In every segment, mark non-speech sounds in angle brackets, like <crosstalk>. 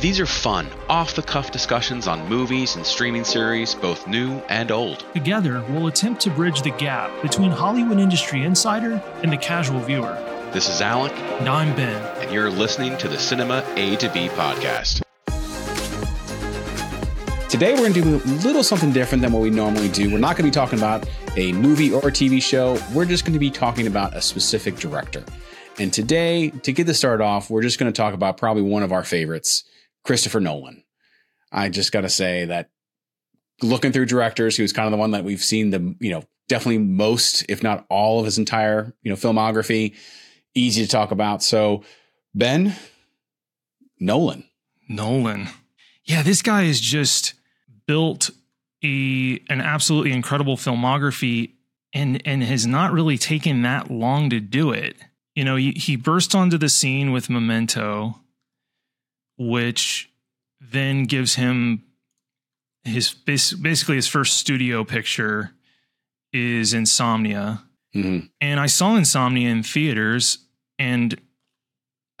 These are fun, off the cuff discussions on movies and streaming series, both new and old. Together, we'll attempt to bridge the gap between Hollywood industry insider and the casual viewer. This is Alec. And I'm Ben. And you're listening to the Cinema A to B podcast. Today, we're going to do a little something different than what we normally do. We're not going to be talking about a movie or a TV show. We're just going to be talking about a specific director. And today, to get this started off, we're just going to talk about probably one of our favorites, Christopher Nolan. I just got to say that looking through directors, he was kind of the one that we've seen the, you know, definitely most, if not all of his entire, you know, filmography. Easy to talk about. So, Ben, Nolan. Nolan. Yeah, this guy is just built a an absolutely incredible filmography and and has not really taken that long to do it. You know, he, he burst onto the scene with Memento, which then gives him his basically his first studio picture is Insomnia. Mm-hmm. And I saw Insomnia in theaters and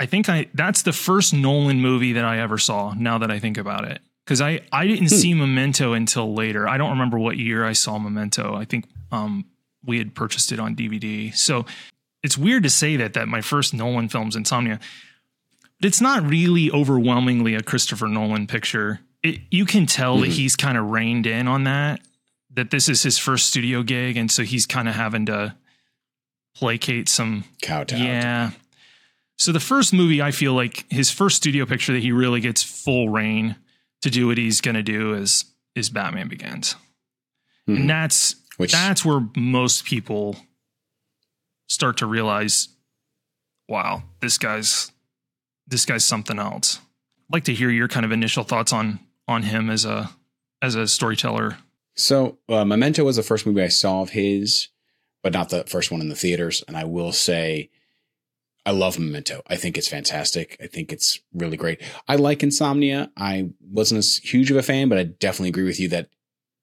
I think I that's the first Nolan movie that I ever saw now that I think about it. Cuz I I didn't hmm. see Memento until later. I don't remember what year I saw Memento. I think um we had purchased it on DVD. So it's weird to say that that my first Nolan film's Insomnia it's not really overwhelmingly a Christopher Nolan picture. It, you can tell mm-hmm. that he's kind of reined in on that, that this is his first studio gig. And so he's kind of having to placate some. Kowtow. Yeah. So the first movie, I feel like his first studio picture that he really gets full rein to do what he's going to do is is Batman Begins, mm-hmm. and that's Which, that's where most people start to realize, wow, this guy's this guy's something else. I'd like to hear your kind of initial thoughts on on him as a as a storyteller. So, uh, Memento was the first movie I saw of his, but not the first one in the theaters. And I will say, I love Memento. I think it's fantastic. I think it's really great. I like Insomnia. I wasn't as huge of a fan, but I definitely agree with you that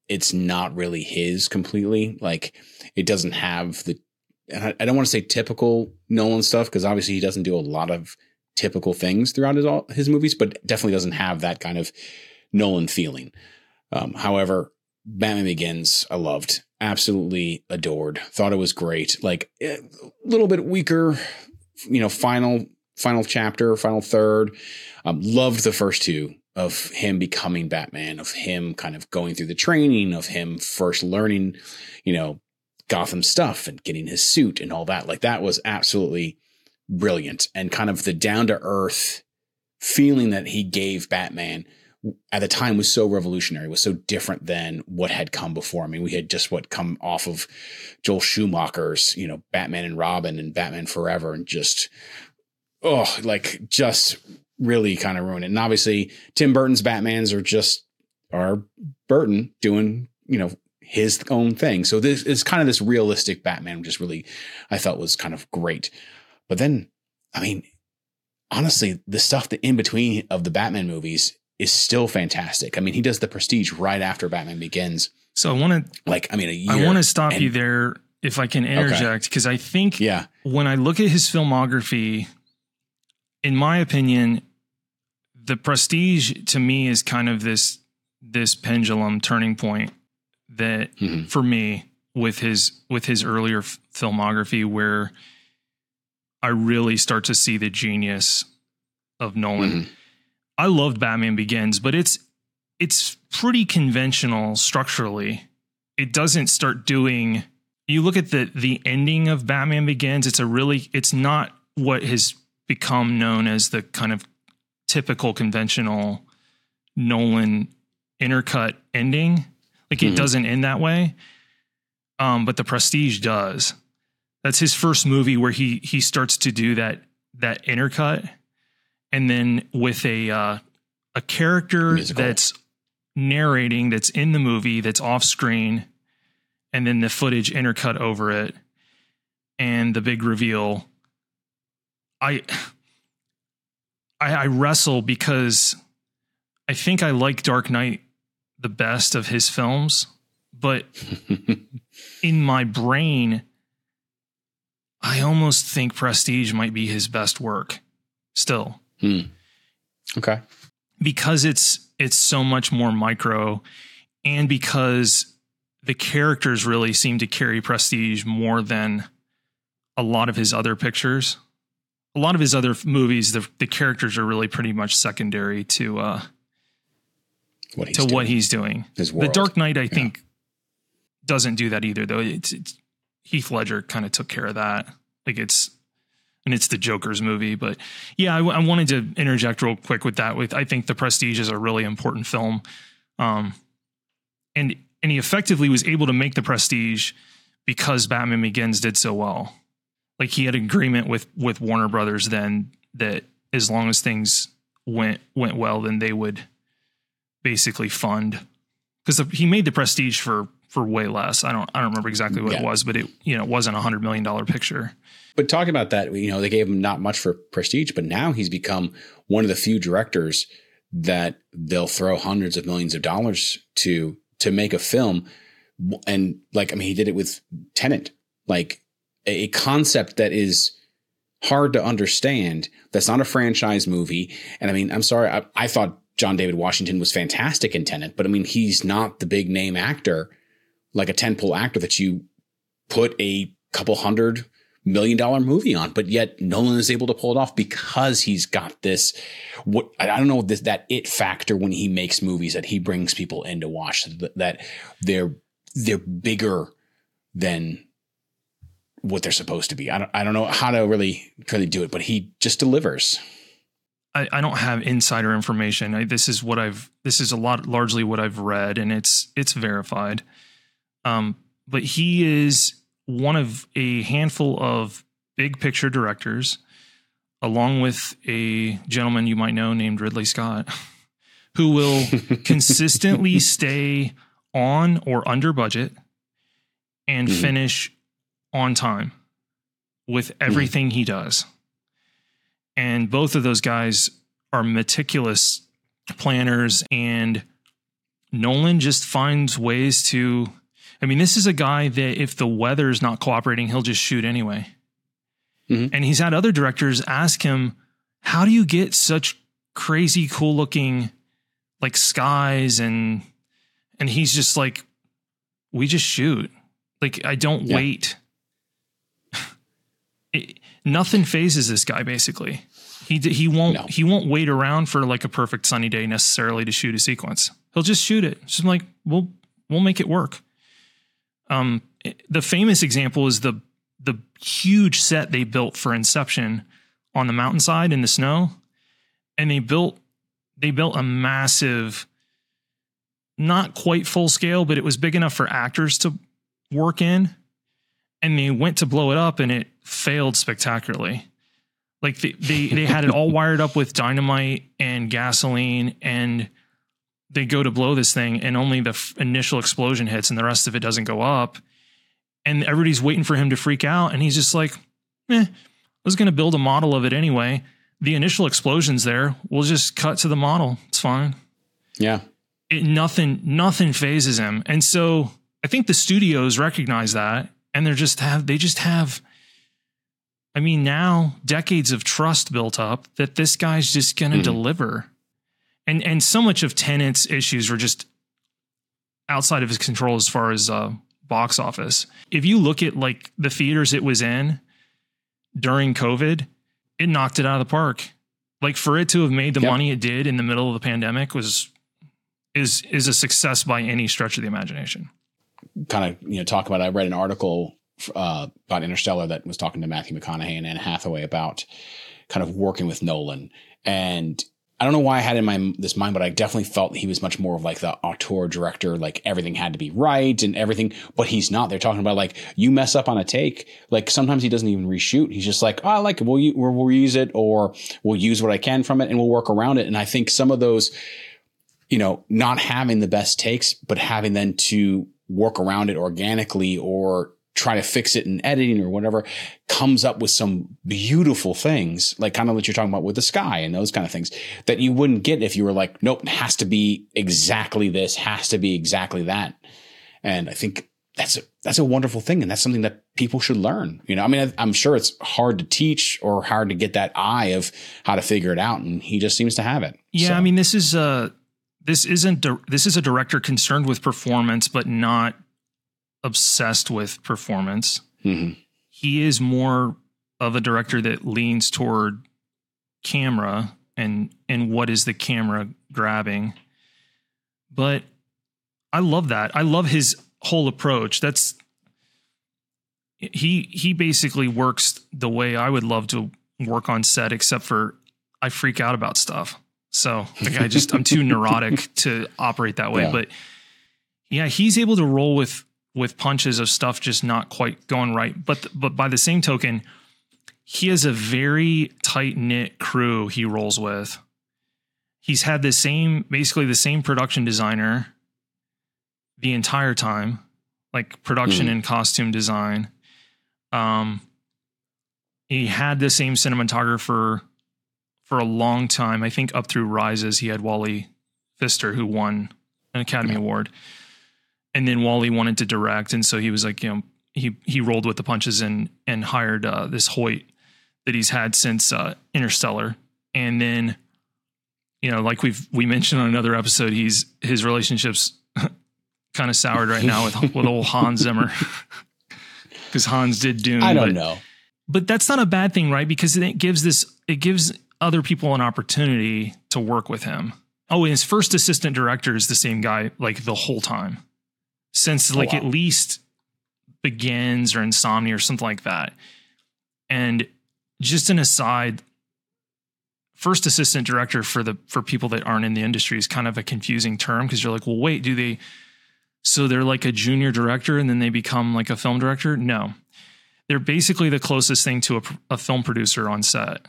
it's not really his completely. Like, it doesn't have the, I don't want to say typical Nolan stuff because obviously he doesn't do a lot of typical things throughout his all his movies, but definitely doesn't have that kind of Nolan feeling. Um, however, Batman Begins, I loved, absolutely adored, thought it was great. Like a eh, little bit weaker, you know, final final chapter, final third. Um, loved the first two of him becoming Batman, of him kind of going through the training, of him first learning, you know, Gotham stuff and getting his suit and all that. Like that was absolutely brilliant and kind of the down to earth feeling that he gave Batman at the time was so revolutionary, was so different than what had come before. I mean, we had just what come off of Joel Schumacher's, you know, Batman and Robin and Batman Forever and just, oh, like just really kind of ruined it. And obviously, Tim Burton's Batmans are just, are Burton doing, you know, his own thing. So this is kind of this realistic Batman, just really, I felt was kind of great. But then, I mean, honestly, the stuff that in between of the Batman movies is still fantastic. I mean, he does the Prestige right after Batman Begins. So I want to like, I mean, I want to stop and, you there if I can interject because okay. I think yeah, when I look at his filmography, in my opinion, the Prestige to me is kind of this this pendulum turning point that mm-hmm. for me with his with his earlier f- filmography where I really start to see the genius of Nolan. Mm-hmm. I loved Batman Begins, but it's it's pretty conventional structurally. It doesn't start doing you look at the the ending of Batman Begins, it's a really it's not what has become known as the kind of typical conventional Nolan intercut ending. Like it mm-hmm. doesn't end that way. Um, but the Prestige does. That's his first movie where he he starts to do that that intercut, and then with a uh, a character Musical. that's narrating that's in the movie that's off screen, and then the footage intercut over it, and the big reveal. I I, I wrestle because I think I like Dark Knight the best of his films, but <laughs> in my brain I almost think Prestige might be his best work still. Hmm. Okay. because it's it's so much more micro and because the characters really seem to carry prestige more than a lot of his other pictures. A lot of his other movies, the the characters are really pretty much secondary to uh, what he's to doing. what he's doing. The. Dark Knight, I think, doesn't do that either. Though it's, it's Heath Ledger kind of took care of that. Like it's and it's the Joker's movie. But yeah, I, wanted to interject real quick with that. With I think The Prestige is a really important film, um, and and he effectively was able to make The Prestige because Batman Begins did so well. Like he had an agreement with with Warner Brothers then that as long as things went went well, then they would basically fund because he made the Prestige for for way less. I don't I don't remember exactly what it was, but it you know it wasn't a hundred million dollar picture. But talking about that, you know, they gave him not much for prestige, but now he's become one of the few directors that they'll throw hundreds of millions of dollars to to make a film. And like, I mean, he did it with Tenet, like a, a concept that is hard to understand. That's not a franchise movie. And I mean, I'm sorry, I, I thought John David Washington was fantastic in Tenet, but I mean, he's not the big name actor, like a tentpole actor that you put a couple hundred million dollar movie on, but yet Nolan is able to pull it off because he's got this. What I don't know this that it factor when he makes movies that he brings people in to watch that, that they're they're bigger than what they're supposed to be. I don't I don't know how to really really do it, but he just delivers. I, I don't have insider information. I, this is what I've. This is a lot, largely what I've read, and it's it's verified. Um, but he is one of a handful of big picture directors, along with a gentleman you might know named Ridley Scott, <laughs> who will <laughs> consistently stay on or under budget and Mhm. finish on time with everything he does. And both of those guys are meticulous planners, and Nolan just finds ways to. I mean, this is a guy that if the weather's not cooperating, he'll just shoot anyway. Mhm. And he's had other directors ask him, How do you get such crazy, cool looking like skies? And and he's just like, We just shoot. Like, I don't Yeah. wait. <laughs> It, nothing fazes this guy basically. He he won't No. he won't wait around for like a perfect sunny day necessarily to shoot a sequence. He'll just shoot it. Just like we'll we'll make it work. Um, the famous example is the the huge set they built for Inception on the mountainside in the snow, and they built they built a massive, not quite full scale, but it was big enough for actors to work in, and they went to blow it up, and it failed spectacularly. Like they they, they had it all <laughs> wired up with dynamite and gasoline and they go to blow this thing and only the f- initial explosion hits and the rest of it doesn't go up. And everybody's waiting for him to freak out and he's just like eh, i was going to build a model of it anyway. The initial explosion's there. We'll just cut to the model. It's fine. Yeah. it nothing nothing fazes him. And so i think the studios recognize that and they're just have they just have i mean now decades of trust built up that this guy's just going to Mhm. deliver and and so much of tenet's issues were just outside of his control as far as uh box office if you look at like the theaters it was in during covid it knocked it out of the park like for it to have made the Yep. money it did in the middle of the pandemic was is is a success by any stretch of the imagination. kind of you know talk about. I read an article uh, about Interstellar that was talking to Matthew McConaughey and Anne Hathaway about kind of working with Nolan, and I don't know why I had in my this mind, but I definitely felt he was much more of like the auteur director, like everything had to be right and everything. But he's not. They're talking about like you mess up on a take, like sometimes he doesn't even reshoot. He's just like, oh, I like it. We'll, we'll reuse it, or we'll use what I can from it, and we'll work around it. And I think some of those you know, not having the best takes, but having then to work around it organically or try to fix it in editing or whatever comes up with some beautiful things, like kind of what you're talking about with the sky and those kind of things that you wouldn't get if you were like, nope, it has to be exactly this, has to be exactly that. And I think that's a, that's a wonderful thing. And that's something that people should learn. You know, I mean, I, I'm sure it's hard to teach or hard to get that eye of how to figure it out. And he just seems to have it. Yeah, So- I mean this is uh this isn't this is a director concerned with performance but not obsessed with performance. Mhm. He is more of a director that leans toward camera and and what is the camera grabbing. But I love that. I love his whole approach. That's he he basically works the way I would love to work on set except for I freak out about stuff. So like I just I'm too <laughs> neurotic to operate that way. Yeah. But yeah, he's able to roll with with punches of stuff just not quite going right. But but by the same token, he has a very tight knit crew he rolls with. He's had the same basically the same production designer the entire time, like production Mhm. and costume design. Um he had the same cinematographer for a long time. I think up through Rises, he had Wally Pfister, who won an Academy Yeah. Award. And then Wally wanted to direct, and so he was like, you know, he he rolled with the punches and and hired uh, this Hoyte that he's had since uh, Interstellar. And then, you know, like we've we mentioned on another episode, he's his relationships <laughs> kind of soured right now with with old Hans Zimmer <laughs> because Hans did Dune. I don't but- know. but that's not a bad thing, right? Because it gives this it gives other people an opportunity to work with him. Oh, and his first assistant director is the same guy like the whole time. Since Oh, like wow. at least begins or insomnia or something like that. And just an aside, first assistant director for the for people that aren't in the industry is kind of a confusing term because you're like, well, wait, do they so they're like a junior director and then they become like a film director? No they're basically the closest thing to a, a film producer on set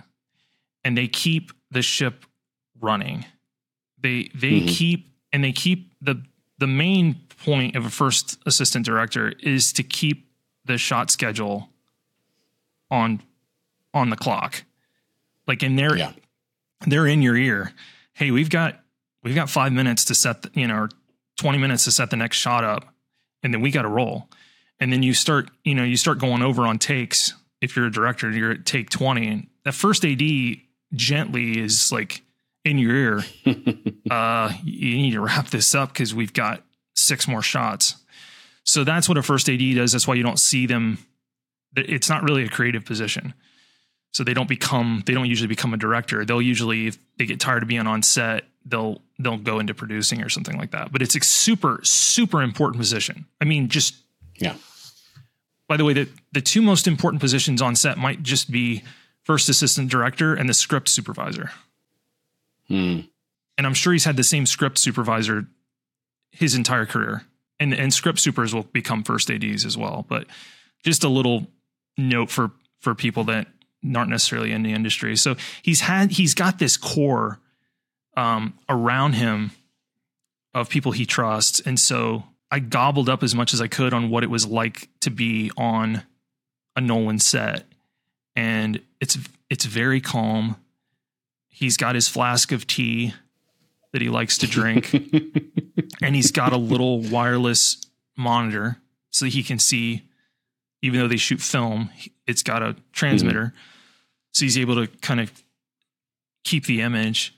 and they keep the ship running they they Mhm. keep and they keep the the main point of a first assistant director is to keep the shot schedule on on the clock. Like in their Yeah. they're in your ear. Hey we've got we've got five minutes to set the, you know or 20 minutes to set the next shot up and then we got to roll. And then you start you know you start going over on takes. If you're a director you're at take 20 and that first ad gently is like in your ear. <laughs> Uh you need to wrap this up because we've got six more shots. So that's what a first ad does. That's why you don't see them. It's not really a creative position. So they don't become they don't usually become a director. They'll usually if they get tired of being on set they'll they'll go into producing or something like that. But it's a super super important position. I mean just Yeah. by the way the the two most important positions on set might just be first assistant director and the script supervisor. Hmm. and i'm sure he's had the same script supervisor his entire career. And and script supers will become first ads as well. But just a little note for for people that aren't necessarily in the industry. So he's had he's got this core um around him of people he trusts. And so i gobbled up as much as i could on what it was like to be on a nolan set. And it's it's very calm. He's got his flask of tea that he likes to drink. <laughs> And he's got a little wireless monitor so he can see even though they shoot film it's got a transmitter. Mm-hmm. So he's able to kind of keep the image.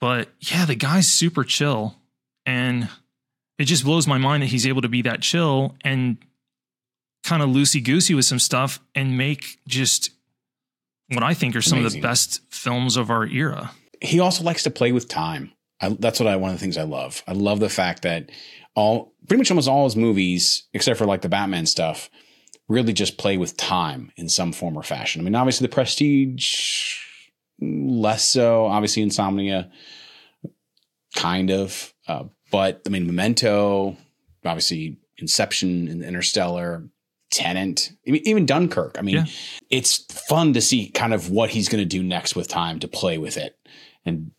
But yeah the guy's super chill. And it just blows my mind that he's able to be that chill and kind of loosey goosey with some stuff and make just what I think are some of the best films of our era. he also likes to play with time. I, that's what I one of the things I love. I love the fact that all pretty much almost all his movies, except for like the Batman stuff, really just play with time in some form or fashion. I mean, obviously the Prestige, less so. Obviously Insomnia, kind of. Uh, but I mean, Memento, obviously Inception and Interstellar, Tenet, even Dunkirk. I mean, Yeah. it's fun to see kind of what he's going to do next with time to play with it. And,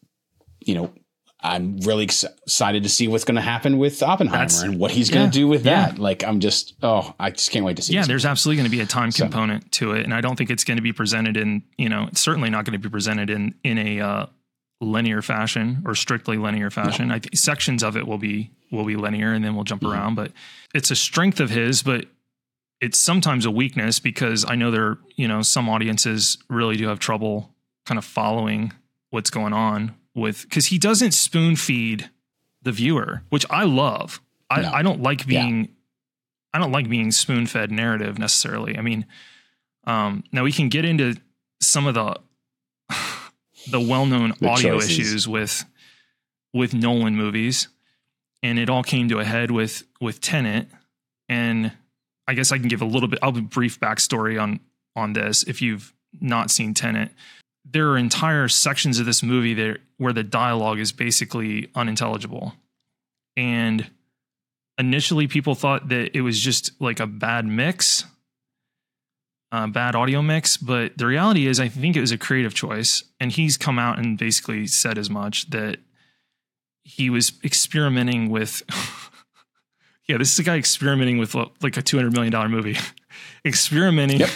you know, I'm really excited to see what's going to happen with Oppenheimer That's- and what he's going yeah, to do with yeah. that. Like, I'm just, oh, I just can't wait to see. Yeah, there's movie. absolutely going to be a time So- component to it, and I don't think it's going to be presented in you know it's certainly not going to be presented in in a uh, linear fashion or strictly linear fashion. I think sections of it will be will be linear, and then we'll jump Mhm. around. But it's a strength of his, but it's sometimes a weakness because I know there are, you know some audiences really do have trouble kind of following what's going on with because he doesn't spoon feed the viewer, which I love. I, no. I don't like being yeah. I don't like being spoon fed narrative necessarily. I mean, um, now we can get into some of the <sighs> the well known audio choices. issues with with Nolan movies, and it all came to a head with with Tenet. And I guess I can give a little bit. I'll be brief backstory on on this if you've not seen Tenet. There are entire sections of this movie there where the dialogue is basically unintelligible, and initially people thought that it was just like a bad mix, a bad audio mix. But the reality is, I think it was a creative choice, and he's come out and basically said as much that he was experimenting with. <laughs> yeah, this is a guy experimenting with like a two hundred million dollar movie, <laughs> experimenting. Yep.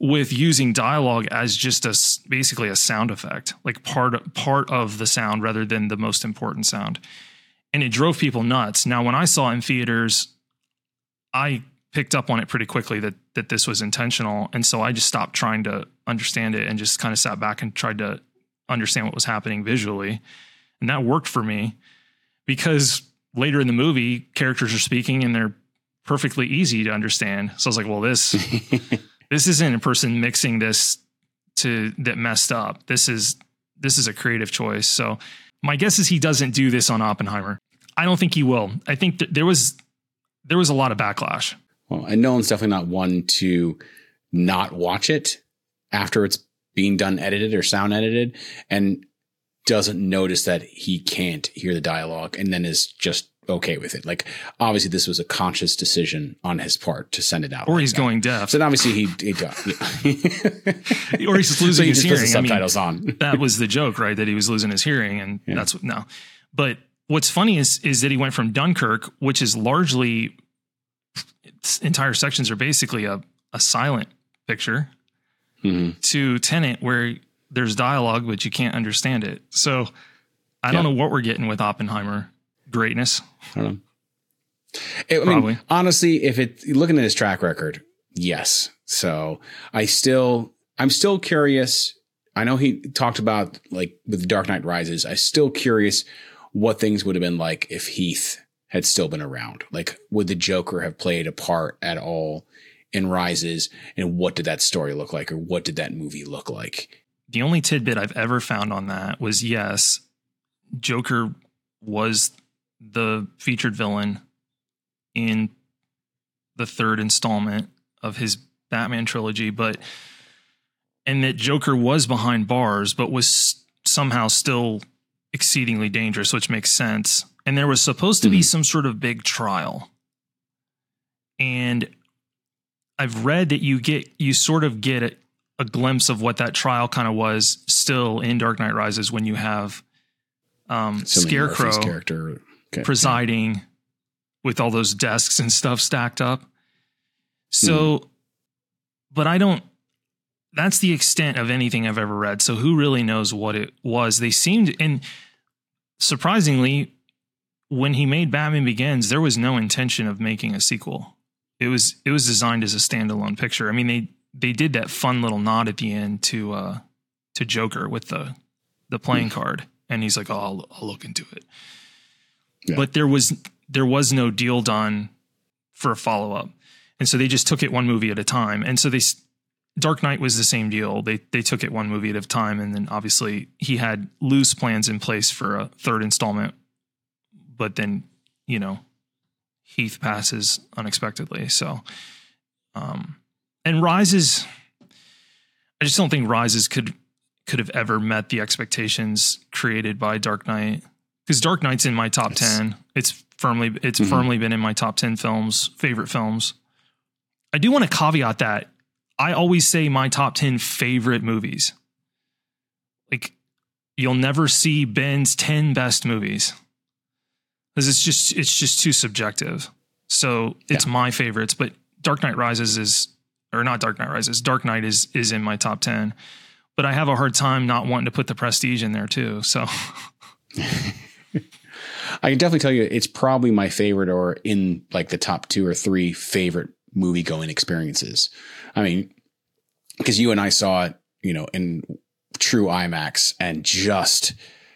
With using dialogue as just a basically a sound effect, like part part of the sound rather than the most important sound and it drove people nuts. Now, when I saw it in theaters, I picked up on it pretty quickly that that this was intentional, and so I just stopped trying to understand it and just kind of sat back and tried to understand what was happening visually, and that worked for me because later in the movie, characters are speaking and they're perfectly easy to understand. So I was like, well, this <laughs> this isn't a person mixing this to that messed up. This is this is a creative choice. So my guess is he doesn't do this on Oppenheimer. I don't think he will. I think th- there was there was a lot of backlash. Well, and Nolan's definitely not one to not watch it after it's being done edited or sound edited and doesn't notice that he can't hear the dialogue and then is just okay with it. Like obviously this was a conscious decision on his part to send it out. Or like he's that. going deaf. So obviously he, he does. <laughs> or he's losing so he his hearing. subtitles I mean, on. that was the joke, right? That he was losing his hearing and yeah. that's what no. But what's funny is is that he went from Dunkirk, which is largely entire sections are basically a, a silent picture mm-hmm. to Tenet where there's dialogue but you can't understand it. So I don't know what we're getting with Oppenheimer greatness. I don't know. It, I Probably. mean, honestly, if it looking at his track record, yes. So I still, I'm still curious. I know he talked about like with the Dark Knight Rises. I'm still curious what things would have been like if Heath had still been around. Like, would the Joker have played a part at all in Rises? And what did that story look like, or what did that movie look like? The only tidbit I've ever found on that was yes, Joker was the featured villain in the third installment of his Batman trilogy, but and that Joker was behind bars, but was somehow still exceedingly dangerous, which makes sense. And there was supposed to be mm-hmm. some sort of big trial. And I've read that you get you sort of get a, a glimpse of what that trial kind of was still in Dark Knight Rises when you have um, Scarecrow character okay. presiding yeah. with all those desks and stuff stacked up. So, mm. but I don't, that's the extent of anything I've ever read. So who really knows what it was? They seemed, and surprisingly, when he made Batman Begins, there was no intention of making a sequel. It was it was designed as a standalone picture. I mean, they they did that fun little nod at the end to uh to Joker with the the playing mm. card, and he's like, "Oh, I'll, I'll look into it." But there was there was no deal done for a follow up, and so they just took it one movie at a time. And so they Dark Knight was the same deal. They they took it one movie at a time, and then obviously he had loose plans in place for a third installment, but then you know Heath passes unexpectedly. So, um, and Rises, I just don't think Rises could could have ever met the expectations created by Dark Knight because Dark Knight's in my top ten. It's firmly it's mm-hmm. firmly been in my top ten films, favorite films. I do want to caveat that I always say my top ten favorite movies. Like you'll never see Ben's ten best movies because it's just it's just too subjective. So it's yeah. my favorites, but Dark Knight Rises is or not Dark Knight Rises. Dark Knight is is in my top ten, but I have a hard time not wanting to put the Prestige in there too. So. <laughs> I can definitely tell you it's probably my favorite or in like the top two or three favorite movie going experiences. I mean, because you and I saw it, you know, in true IMAX and just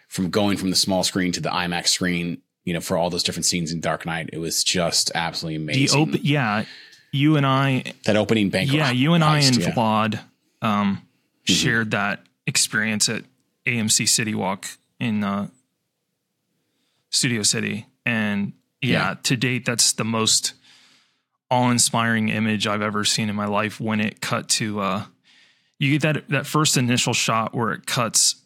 from going from the small screen to the IMAX screen, you know, for all those different scenes in Dark Knight, it was just absolutely amazing. The open, yeah, you and I, that opening bank. Yeah, you and I and yeah. Vlad um, mm-hmm. shared that experience at AMC City Walk in uh, Studio City, and yeah, yeah, to date, that's the most awe-inspiring image I've ever seen in my life. When it cut to, uh, you get that that first initial shot where it cuts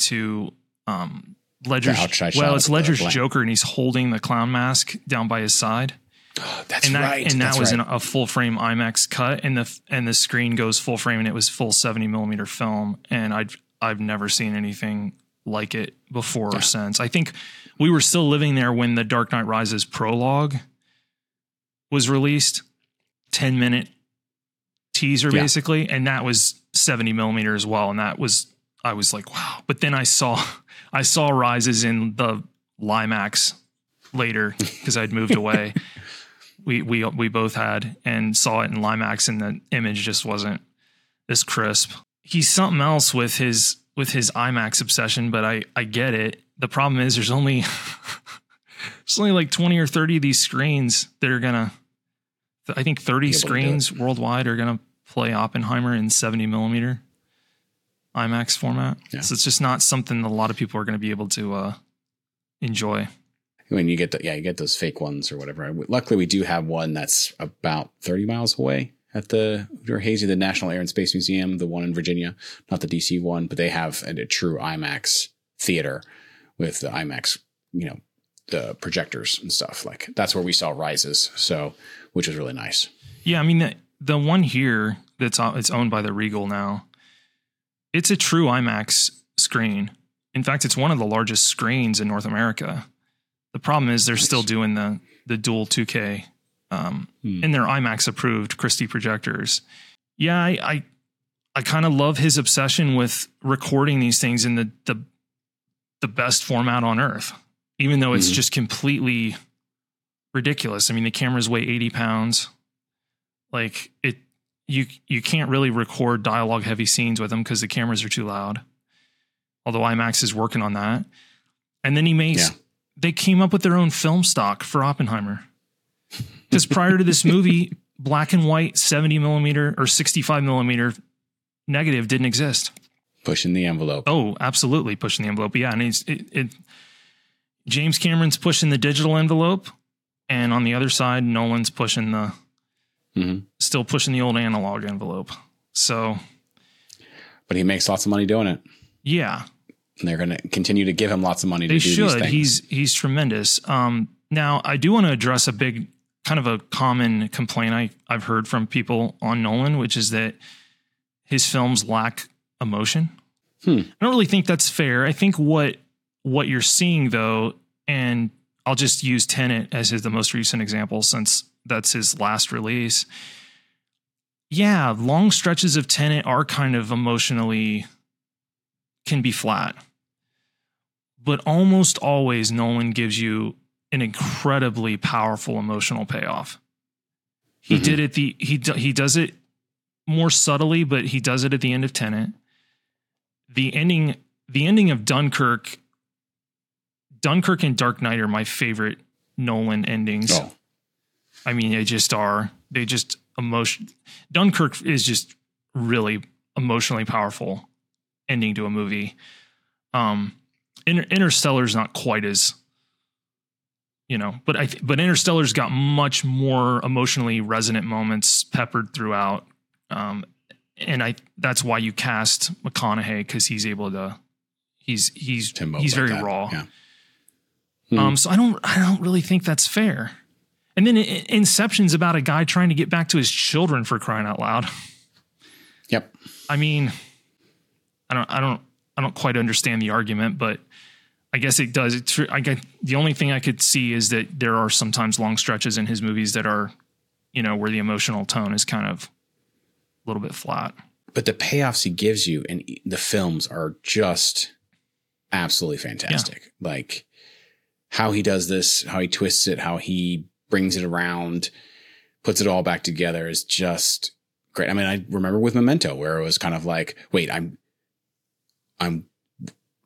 to um, Ledger's. Well, it's Ledger's Joker, and he's holding the clown mask down by his side. Oh, <gasps> that's and that, right. And that was right. a full frame IMAX cut, and the and the screen goes full frame, and it was full seventy millimeter film, and I've I've never seen anything like it before yeah. or since. I think we were still living there when the Dark Knight Rises prologue was released, ten minute teaser yeah. basically, and that was seventy millimeter as well, and that was I was like wow. But then I saw <laughs> I saw Rises in the LieMAX later <laughs> because I'd moved away. we we we both had and saw it in LieMAX, and the image just wasn't as crisp. He's something else with his with his IMAX obsession, but I I get it. The problem is there's only <laughs> there's only like 20 or 30 of these screens that are gonna. I think 30 screens worldwide are gonna play Oppenheimer in 70 millimeter IMAX format. Yeah. So it's just not something that a lot of people are going to be able to uh, enjoy when you get the, yeah, you get those fake ones or whatever. Luckily, we do have one that's about 30 miles away at the Hazy, the National Air and Space Museum, the one in Virginia, not the DC one, but they have a, a true IMAX theater with the IMAX, you know, the projectors and stuff. Like that's where we saw Rises, so which was really nice. Yeah, I mean the the one here that's it's owned by the Regal now. It's a true IMAX screen. In fact, it's one of the largest screens in North America. The problem is they're nice. still doing the the dual 2K um, hmm. in their IMAX approved Christie projectors. Yeah, I I, I kind of love his obsession with recording these things in the the the best format on earth, even though it's hmm. just completely ridiculous. I mean, the cameras weigh 80 pounds. Like it you you can't really record dialogue heavy scenes with them because the cameras are too loud. Although IMAX is working on that. And then he makes yeah they came up with their own film stock for Oppenheimer. Because prior to this movie, <laughs> black and white 70 millimeter or 65 millimeter negative didn't exist. Pushing the envelope. Oh, absolutely pushing the envelope. Yeah, and it's it, it James Cameron's pushing the digital envelope, and on the other side, Nolan's pushing the mm-hmm. still pushing the old analog envelope. So, but he makes lots of money doing it. Yeah, and they're going to continue to give him lots of money they to do should. these things. He's he's tremendous. Um, now, I do want to address a big kind of a common complaint I, I've heard from people on Nolan, which is that his films lack emotion. Hmm. I don't really think that's fair. I think what what you're seeing though, and I'll just use Tenet as his, the most recent example since that's his last release. Yeah, long stretches of Tenet are kind of emotionally can be flat. But almost always, Nolan gives you an incredibly powerful emotional payoff. He mm-hmm. did it the he he does it more subtly, but he does it at the end of Tenet. The ending the ending of Dunkirk Dunkirk and Dark Knight are my favorite Nolan endings. Oh. I mean, they just are. They just emotion. Dunkirk is just really emotionally powerful ending to a movie. Um, Inter- Interstellar's not quite as, you know, but I th- but Interstellar's got much more emotionally resonant moments peppered throughout. Um, and I that's why you cast McConaughey because he's able to, he's he's Timbo he's very that. raw. Yeah. Hmm. Um, so I don't I don't really think that's fair. And then Inception's about a guy trying to get back to his children for crying out loud. <laughs> Yep. I mean, I don't I don't I don't quite understand the argument, but I guess it does. It's I get the only thing I could see is that there are sometimes long stretches in his movies that are, you know, where the emotional tone is kind of a little bit flat. But the payoffs he gives you in the films are just absolutely fantastic. Yeah. Like how he does this, how he twists it, how he brings it around, puts it all back together is just great. I mean, I remember with Memento where it was kind of like, wait, I'm I'm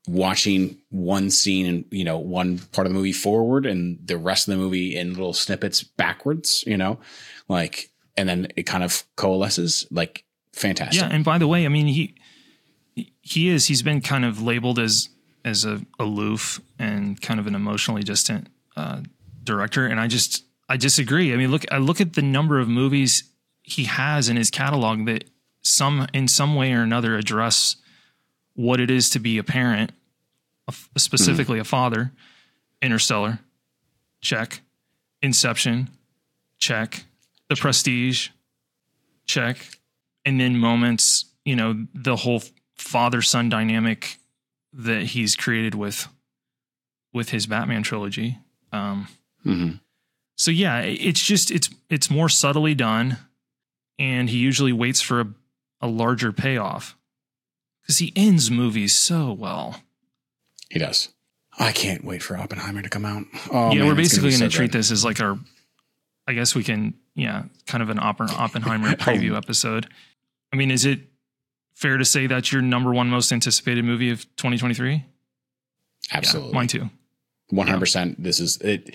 watching one scene and you know one part of the movie forward and the rest of the movie in little snippets backwards you know like and then it kind of coalesces like fantastic Yeah, and by the way, I mean he he is he's been kind of labeled as as a aloof and kind of an emotionally distant uh, director, and I just I disagree. I mean, look I look at the number of movies he has in his catalog that some in some way or another address what it is to be a parent, specifically a father. Interstellar, check. Inception, check. The Prestige, check and then moments, you know, the whole father son dynamic that he's created with with his Batman trilogy. Um, Mhm. so yeah, it's just it's it's more subtly done, and he usually waits for a, a larger payoff because he ends movies so well. he does i can't wait for oppenheimer to come out oh yeah, man, we're basically going to so treat this as like our. I guess we can, yeah, kind of an Oppen- <laughs> Oppenheimer preview episode. I mean, is it fair to say that's your number one most anticipated movie of 2023? absolutely Yeah, mine too. One hundred percent. This is it.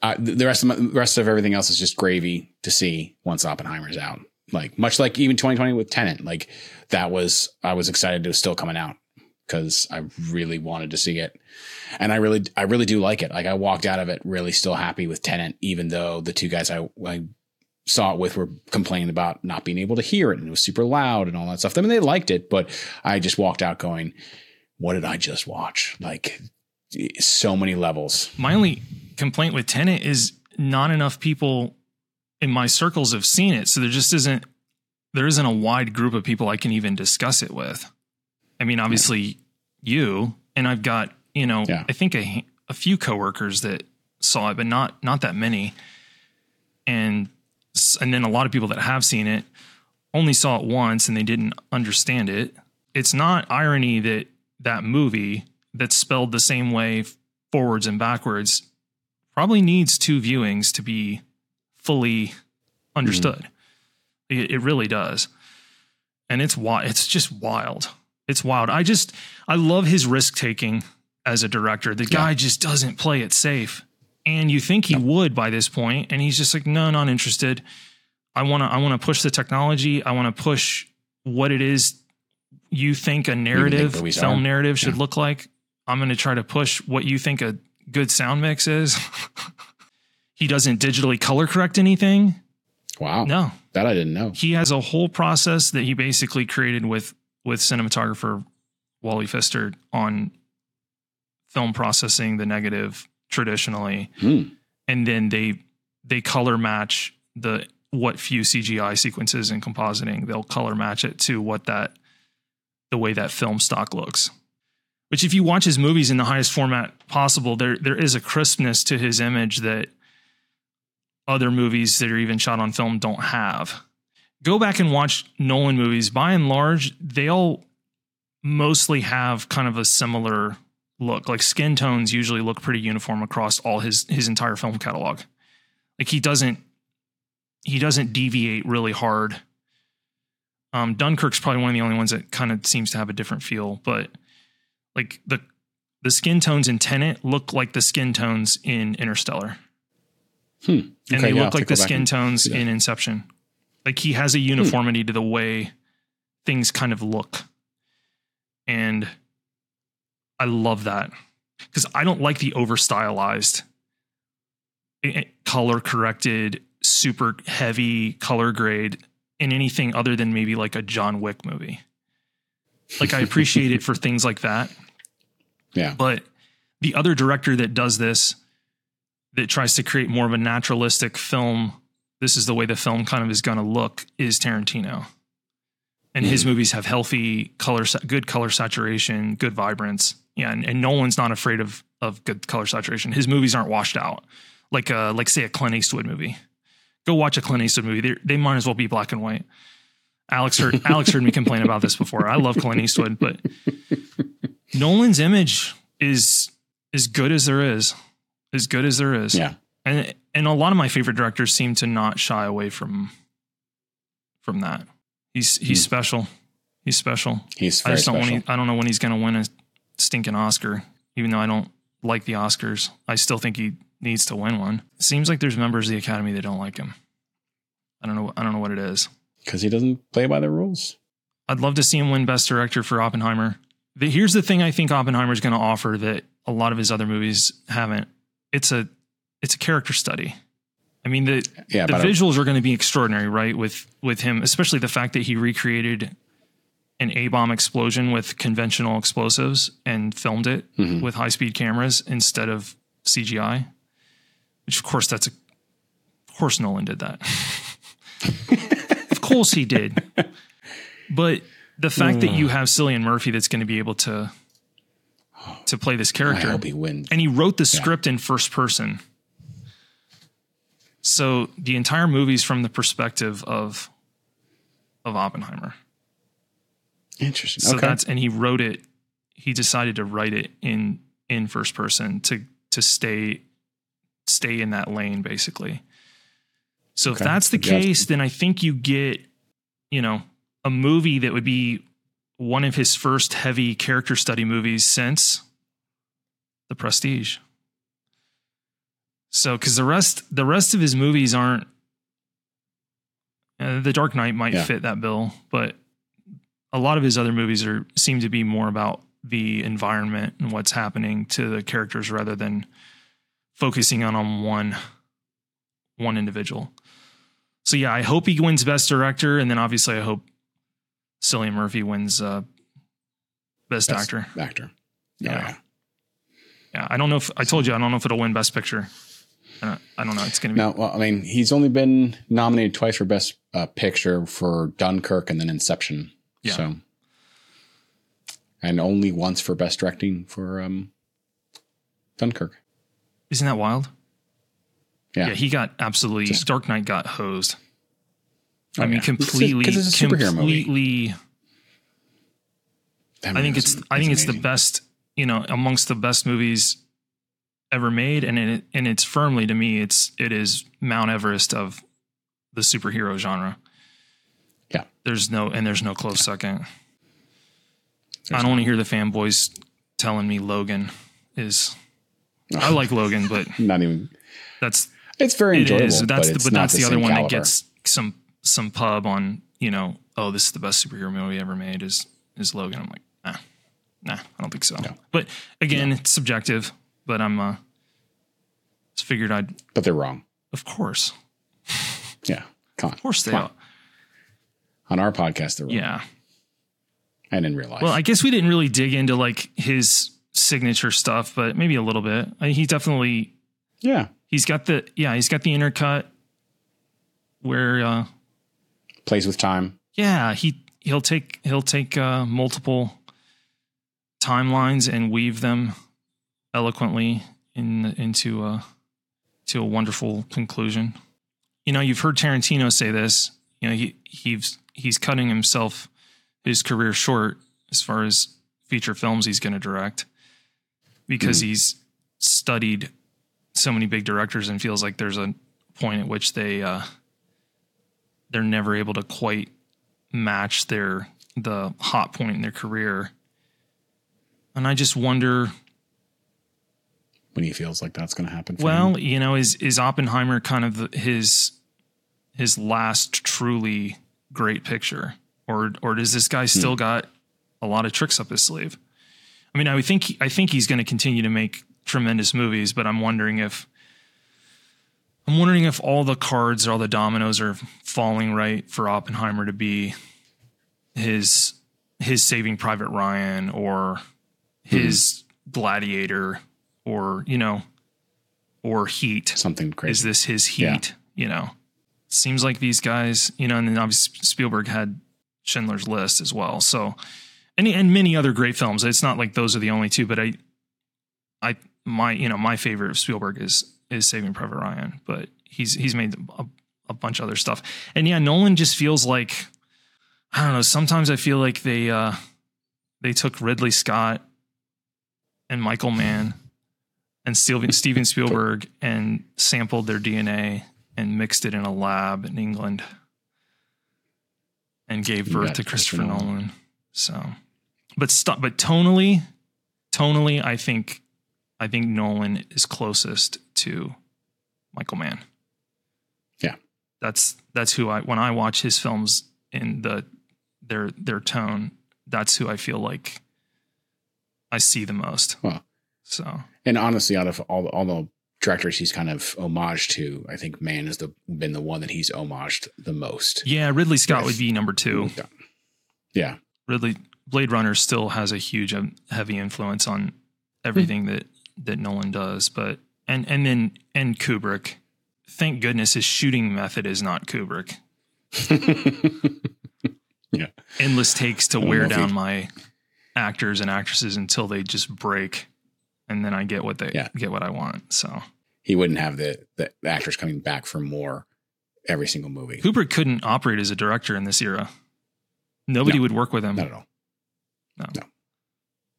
Uh, the the rest of my, the rest of everything else is just gravy to see once Oppenheimer's out. Like much like even 2020 with Tenet, like that was I was excited it was still coming out because I really wanted to see it, and I really I really do like it. Like I walked out of it really still happy with Tenet, even though the two guys I, I saw it with were complaining about not being able to hear it and it was super loud and all that stuff. I mean they liked it, but I just walked out going, "What did I just watch?" Like so many levels. My only complaint with Tenet is not enough people in my circles have seen it, so there just isn't there isn't a wide group of people I can even discuss it with. I mean, obviously you and I've got you know Yeah. I think a a few coworkers that saw it, but not not that many, and and then a lot of people that have seen it only saw it once and they didn't understand it. It's not irony that that movie that's spelled the same way forwards and backwards probably needs two viewings to be fully understood. Hmm. It, it really does. And it's wild. It's just wild. It's wild. I just, I love his risk taking as a director. The guy just doesn't play it safe. And you think he would by this point, and he's just like, no, not interested. I want to, I want to push the technology. I want to push what it is you think a narrative, movies film are. narrative should Yeah. look like. I'm going to try to push what you think a good sound mix is. <laughs> he doesn't digitally color correct anything. Wow. No, That I didn't know. he has a whole process that he basically created with with cinematographer Wally Pfister on film processing the negative traditionally, Hmm. and then they they color match the what few CGI sequences in compositing. They'll color match it to what that the way that film stock looks. Which, if you watch his movies in the highest format possible, there there is a crispness to his image that other movies that are even shot on film don't have. Go back and watch Nolan movies. By and large, they all mostly have kind of a similar look. Like skin tones usually look pretty uniform across all his his entire film catalog. Like he doesn't he doesn't deviate really hard. Um, Dunkirk's probably one of the only ones that kind of seems to have a different feel, but like the the skin tones in Tenet look like the skin tones in Interstellar Hmm. and they yeah, look like the skin tones in Inception. Like he has a uniformity to the way things kind of look. And I love that because I don't like the over stylized, eh, eh, color corrected, super heavy color grade in anything other than maybe like a John Wick movie. Like I appreciate it for <laughs> things like that. Yeah. But the other director that does this, that tries to create more of a naturalistic film, this is the way the film kind of is going to look, is Tarantino. And his movies have healthy color, good color saturation, good vibrance. Yeah, and, and Nolan's not afraid of of good color saturation. His movies aren't washed out, like uh like say a Clint Eastwood movie. Go watch a Clint Eastwood movie. They they might as well be black and white. Alec's heard <laughs> Alec's heard me complain about this before. I love Clint Eastwood, but Nolan's image is as good as there is, as good as there is. Yeah. and and a lot of my favorite directors seem to not shy away from from that. He's he's Hmm. special. He's special. He's I just don't special. want. I don't know when he's going to win a stinking Oscar, even though I don't like the Oscars. I still think he needs to win one. It seems like there's members of the Academy that don't like him. I don't know. I don't know what it is. Because he doesn't play by the rules. I'd love to see him win Best Director for Oppenheimer. The, here's the thing: I think Oppenheimer is going to offer that a lot of his other movies haven't. It's a it's a character study. I mean the Yeah, the visuals are going to be extraordinary, right? With with him, especially the fact that he recreated an A bomb explosion with conventional explosives and filmed it Mhm. with high speed cameras instead of CGI. Which, of course, that's a. Of course, Nolan did that. <laughs> of course, he did. But the fact that you have Cillian Murphy that's going to be able to to play this I character, hope he wins. and he wrote the script in first person. So the entire movie's from the perspective of of Oppenheimer. Interesting. So okay. that's and he wrote it. He decided to write it in in first person to to stay stay in that lane basically. So Okay. if that's the case, then I think you get you know a movie that would be one of his first heavy character study movies since The Prestige. So because the rest the rest of his movies aren't uh, The Dark Knight might Yeah. fit that bill, but a lot of his other movies are seem to be more about the environment and what's happening to the characters rather than focusing on on one one individual. So yeah, I hope he wins Best Director, and then obviously I hope Cillian Murphy wins uh, Best, Best Actor. Actor. Yeah. Yeah, I don't know if I told you I don't know if it'll win Best Picture. I don't, I don't know. It's gonna be No, well, I mean, he's only been nominated twice for Best uh, Picture for Dunkirk and then Inception. Yeah. So, and only once for Best Directing for um, Dunkirk. isn't that wild? Yeah. Yeah, he got absolutely Just- Dark Knight got hosed. Oh, I mean, yeah. completely, Because it's a superhero movie. completely. I think it's I think it's the best, you know, amongst the best movies ever made, and it and it's firmly to me, it's it is Mount Everest of the superhero genre. Yeah. there's no and there's no close second. I don't want to hear the fanboys telling me Logan is. I like <laughs> Logan, but Not even. that's It's very it enjoyable. is. That's but the, but not that's the, other same one caliber. that gets some some pub on you know. Oh, this is the best superhero movie ever made. Is is Logan? I'm like, nah, nah, I don't think so. No. But again, it's subjective. But I'm uh, just figured I'd, But they're wrong. of course, Yeah. Come on. of course they Come are. on. On our podcast, they're wrong. Yeah. And in real life. Well, I guess we didn't really dig into like his signature stuff, but maybe a little bit. I, he definitely yeah. he's got the yeah he's got the intercut where uh Plays with time. yeah he he'll take he'll take uh multiple timelines and weave them eloquently in into a to a wonderful conclusion you know you've heard tarantino say this you know he he's he's cutting himself his career short as far as feature films he's going to direct because he's studied so many big directors and feels like there's a point at which they uh they're never able to quite match their the hot point in their career. And I just wonder, When he feels like that's going to happen. For him. well, you know, is is Oppenheimer kind of his his last truly great picture, or or does this guy still hmm. got a lot of tricks up his sleeve? I mean, I would think I think he's going to continue to make tremendous movies, but I'm wondering if I'm wondering if all the cards, or all the dominoes are falling right for Oppenheimer to be his his Saving Private Ryan or hmm. his Gladiator or you know or Heat. something crazy. Is this his Yeah. Heat? You know, seems like these guys, you know, and then obviously Spielberg had Schindler's List as well. So, and and many other great films. It's not like those are the only two, but I, I my you know my favorite of Spielberg is is Saving Private Ryan, but he's he's made a, a bunch of other stuff. And yeah, Nolan just feels like I don't know. Sometimes I feel like they uh they took Ridley Scott and Michael Mann and Steven, Steven Spielberg and sampled their DNA and mixed it in a lab in England and gave You birth to Christopher Nolan. Nolan. So, but stop, but tonally, tonally, I think I think Nolan is closest to Michael Mann. Yeah. That's that's who I when I watch his films in the their their tone, that's who I feel like I see the most. So and honestly, out of all all the directors he's kind of homage to, I think Mann has the been the one that he's homaged the most. Yeah, Ridley Scott would be number two. Yeah, Ridley Blade Runner still has a huge um, heavy influence on everything that that Nolan does, but and and then and Kubrick. Thank goodness his shooting method is not Kubrick. <laughs> yeah, endless takes to wear down he, my actors and actresses until they just break, and then I get what they yeah. get what I want. So he wouldn't have the the actors coming back for more every single movie. Kubrick couldn't operate as a director in this era. Nobody no, would work with him. Not at all. No. no.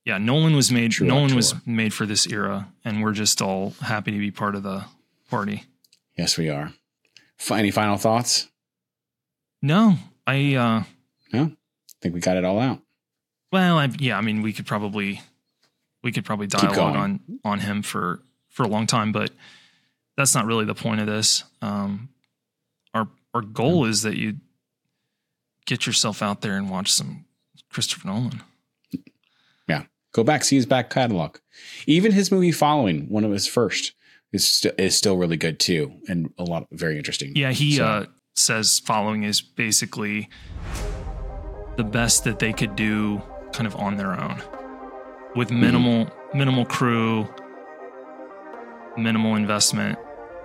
Yeah, Nolan was made. True Nolan was made for this era, and we're just all happy to be part of the party. Yes, we are. Any final thoughts? No, I. uh No, I think we got it all out. Well, I, yeah, I mean, we could probably we could probably dialogue on on him for for a long time, but that's not really the point of this. Um, our our goal is that you get yourself out there and watch some Christopher Nolan. Yeah, go back see his back catalog. Even his movie following one of his first is st- is still really good too, and a lot of, very interesting. Yeah, he so. uh, says following is basically the best that they could do, kind of on their own, with minimal mm-hmm. minimal crew, minimal investment.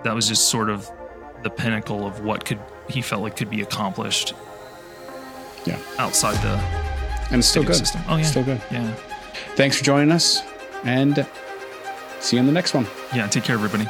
That was just sort of the pinnacle of what could he felt like could be accomplished yeah. Outside the and it's still good. System. Oh yeah, still good. Yeah. Thanks for joining us, and see you in the next one. Yeah. Take care, everybody.